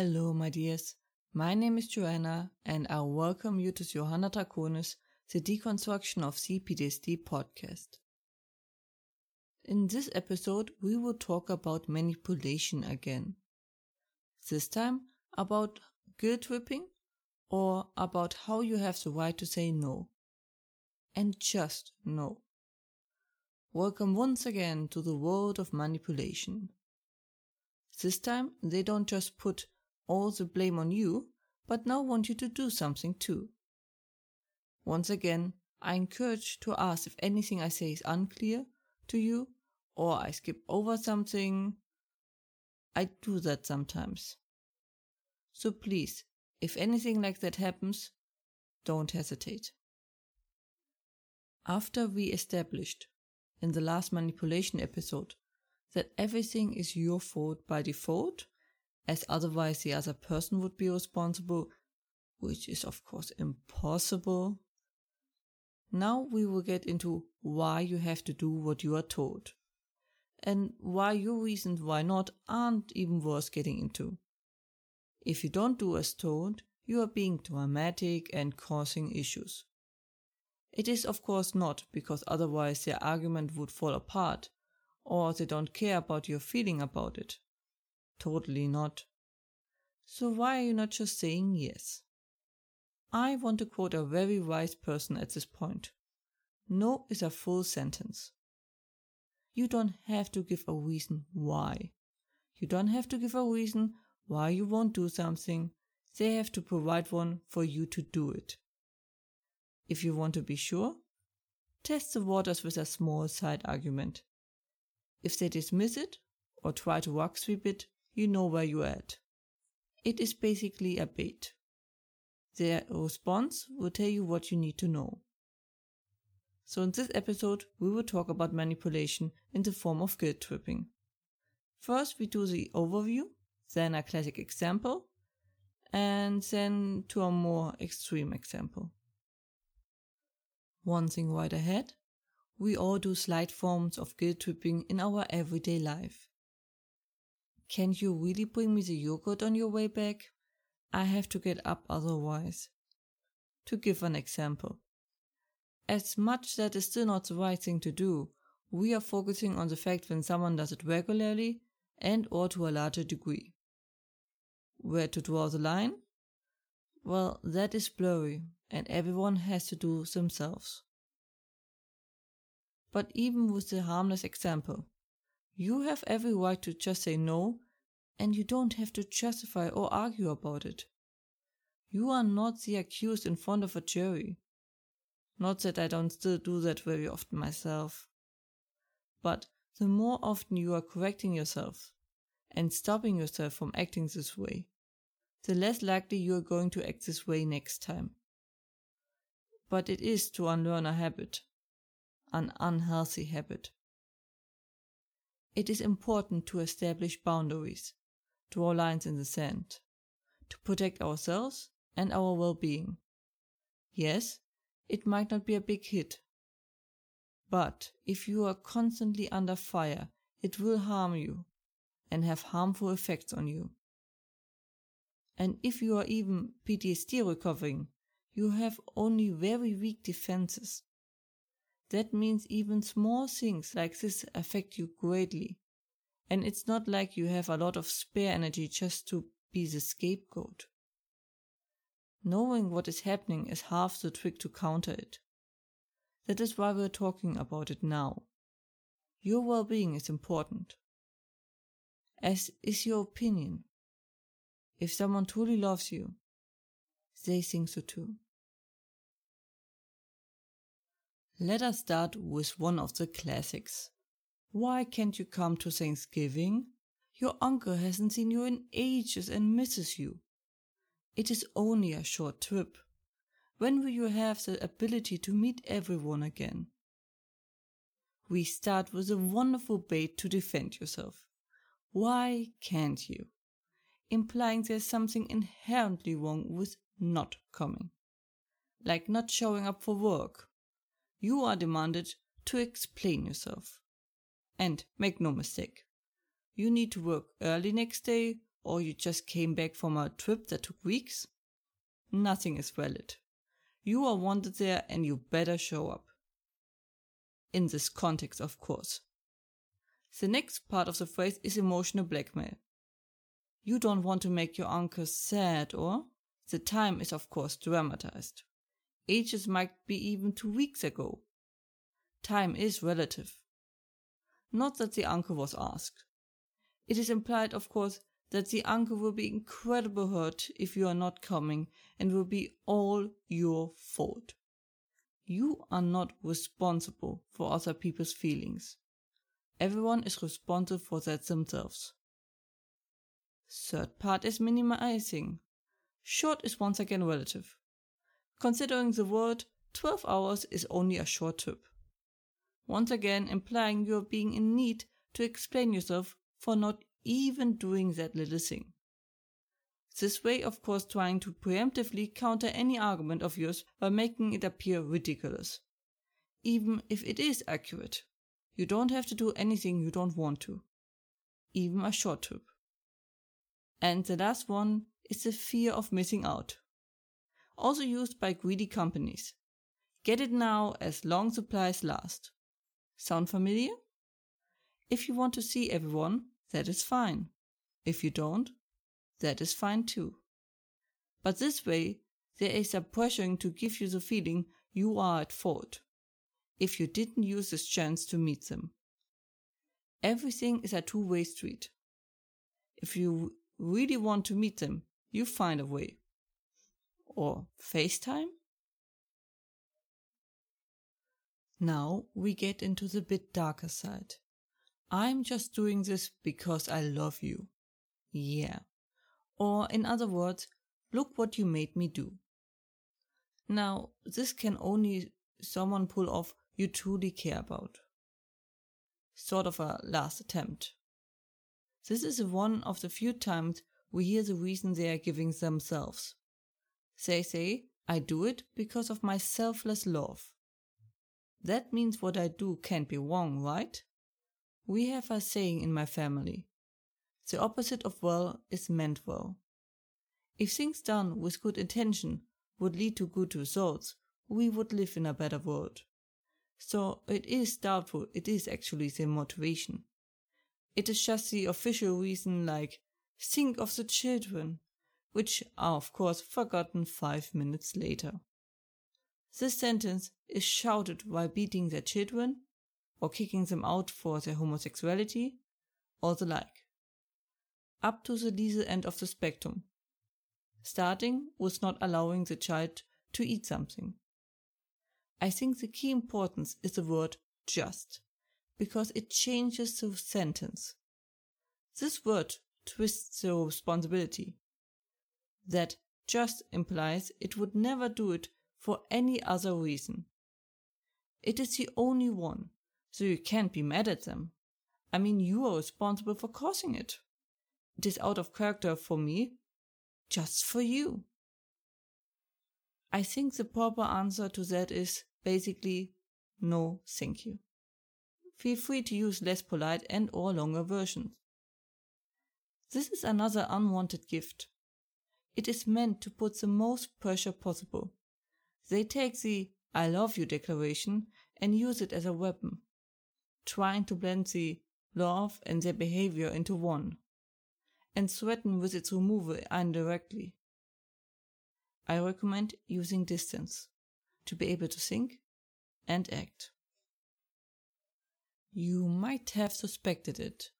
Hello, my dears. My name is Johanna, and I welcome you to Johanna Draconis, the Deconstruction of CPTSD podcast. In this episode, we will talk about manipulation again. This time, about guilt tripping or about how you have the right to say no. And just no. Welcome once again to the world of manipulation. This time, they don't just put all the blame on you, but now want you to do something too. Once again, I encourage to ask if anything I say is unclear to you or I skip over something. I do that sometimes. So please, if anything like that happens, don't hesitate. After we established in the last manipulation episode that everything is your fault by default, as otherwise the other person would be responsible, which is of course impossible. Now we will get into why you have to do what you are told, and why your reasons why not aren't even worth getting into. If you don't do as told, you are being dramatic and causing issues. It is of course not because otherwise their argument would fall apart, or they don't care about your feeling about it. Totally not. So why are you not just saying yes? I want to quote a very wise person at this point. No is a full sentence. You don't have to give a reason why. You don't have to give a reason why you won't do something. They have to provide one for you to do it. If you want to be sure, test the waters with a small side argument. If they dismiss it or try to rock sweep it, you know where you're at. It is basically a bait. Their response will tell you what you need to know. So in this episode, we will talk about manipulation in the form of guilt tripping. First, we do the overview, then a classic example, and then to a more extreme example. One thing right ahead, we all do slight forms of guilt tripping in our everyday life. Can you really bring me the yogurt on your way back? I have to get up otherwise. To give an example. As much that is still not the right thing to do, we are focusing on the fact when someone does it regularly and or to a larger degree. Where to draw the line? Well, that is blurry and everyone has to do themselves. But even with the harmless example, you have every right to just say no, and you don't have to justify or argue about it. You are not the accused in front of a jury. Not that I don't still do that very often myself. But the more often you are correcting yourself and stopping yourself from acting this way, the less likely you are going to act this way next time. But it is to unlearn a habit, an unhealthy habit. It is important to establish boundaries, draw lines in the sand, to protect ourselves and our well-being. Yes, it might not be a big hit, but if you are constantly under fire, it will harm you and have harmful effects on you. And if you are even PTSD recovering, you have only very weak defenses that means even small things like this affect you greatly. And it's not like you have a lot of spare energy just to be the scapegoat. Knowing what is happening is half the trick to counter it. That is why we're talking about it now. Your well-being is important. As is your opinion. If someone truly loves you, they think so too. Let us start with one of the classics. Why can't you come to Thanksgiving? Your uncle hasn't seen you in ages and misses you. It is only a short trip. When will you have the ability to meet everyone again? We start with a wonderful bait to defend yourself. Why can't you? Implying there's something inherently wrong with not coming. Like not showing up for work you are demanded to explain yourself. And make no mistake, you need to work early next day or you just came back from a trip that took weeks, nothing is valid. You are wanted there and you better show up. In this context, of course. The next part of the phrase is emotional blackmail. You don't want to make your uncle sad, or? The time is, of course, dramatized. Ages might be even two weeks ago. Time is relative. Not that the uncle was asked. It is implied, of course, that the uncle will be incredibly hurt if you are not coming and will be all your fault. You are not responsible for other people's feelings. Everyone is responsible for that themselves. Third part is minimizing. Short is once again relative. Considering the word, 12 hours is only a short trip. Once again implying you are being in need to explain yourself for not even doing that little thing. This way, of course, trying to preemptively counter any argument of yours by making it appear ridiculous. Even if it is accurate, you don't have to do anything you don't want to, even a short trip. And the last one is the fear of missing out. Also used by greedy companies. Get it now as long supplies last. Sound familiar? If you want to see everyone, that is fine. If you don't, that is fine too. But this way, there is a pressuring to give you the feeling you are at fault if you didn't use this chance to meet them. Everything is a two way street. If you really want to meet them, you find a way. Or FaceTime? Now we get into the bit darker side. I'm just doing this because I love you. Yeah. Or, in other words, look what you made me do. Now, this can only someone pull off you truly care about. Sort of a last attempt. This is one of the few times we hear the reason they are giving themselves. They say, I do it because of my selfless love. That means what I do can't be wrong, right? We have a saying in my family the opposite of well is meant well. If things done with good intention would lead to good results, we would live in a better world. So it is doubtful it is actually the motivation. It is just the official reason, like, think of the children, which are of course forgotten five minutes later. This sentence is shouted while beating their children or kicking them out for their homosexuality, or the like. Up to the lethal end of the spectrum, starting with not allowing the child to eat something. I think the key importance is the word just, because it changes the sentence. This word twists the responsibility. That just implies it would never do it for any other reason. It is the only one, so you can't be mad at them. I mean, you are responsible for causing it. It is out of character for me, just for you. I think the proper answer to that is basically no thank you. Feel free to use less polite and or longer versions. This is another unwanted gift. It is meant to put the most pressure possible. They take the I love you declaration and use it as a weapon trying to blend the love and their behavior into one, and threaten with its removal indirectly. I recommend using distance to be able to think and act. You might have suspected it,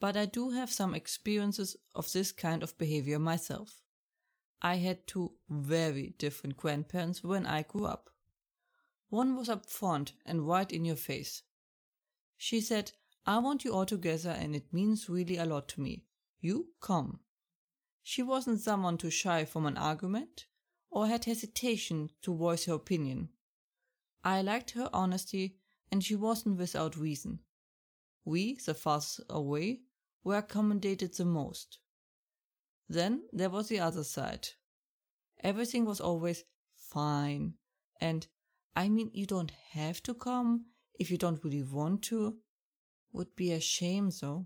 but I do have some experiences of this kind of behavior myself. I had two very different grandparents when I grew up. One was upfront and right in your face, she said, I want you all together and it means really a lot to me. You come. She wasn't someone to shy from an argument or had hesitation to voice her opinion. I liked her honesty and she wasn't without reason. We, the farthest away, were accommodated the most. Then there was the other side. Everything was always fine. And I mean, you don't have to come if you don't really want to. Would be a shame, though.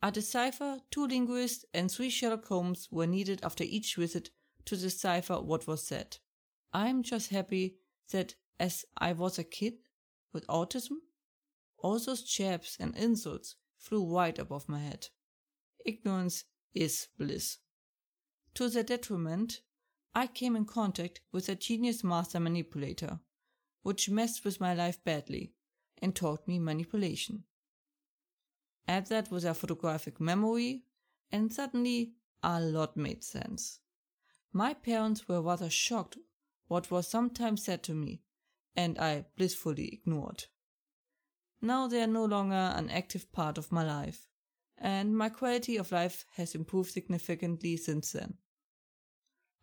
A decipher, two linguists, and three Sherlock Holmes were needed after each visit to decipher what was said. I'm just happy that as I was a kid with autism, all those jabs and insults flew right above my head. Ignorance is bliss. To their detriment, I came in contact with a genius master manipulator, which messed with my life badly and taught me manipulation. Add that with a photographic memory, and suddenly a lot made sense. My parents were rather shocked what was sometimes said to me, and I blissfully ignored. Now they are no longer an active part of my life, and my quality of life has improved significantly since then.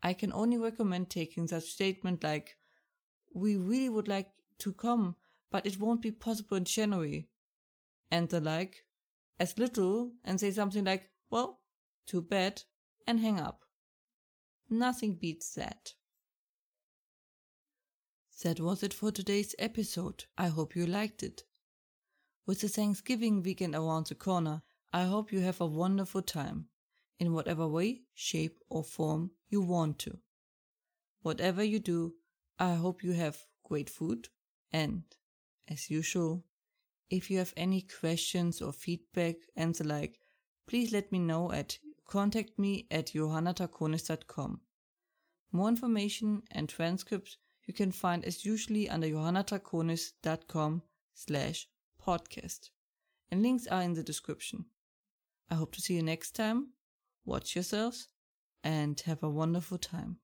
I can only recommend taking such statement like, we really would like to come, but it won't be possible in January, and the like, as little and say something like, well, too bad, and hang up. Nothing beats that. That was it for today's episode. I hope you liked it. With the Thanksgiving weekend around the corner, I hope you have a wonderful time, in whatever way, shape, or form you want to. Whatever you do, I hope you have great food, and, as usual, if you have any questions or feedback and the like, please let me know at contact me at johannadraconis.com. More information and transcripts you can find as usually under johannadraconis.com slash podcast, and links are in the description. I hope to see you next time. Watch yourselves and have a wonderful time.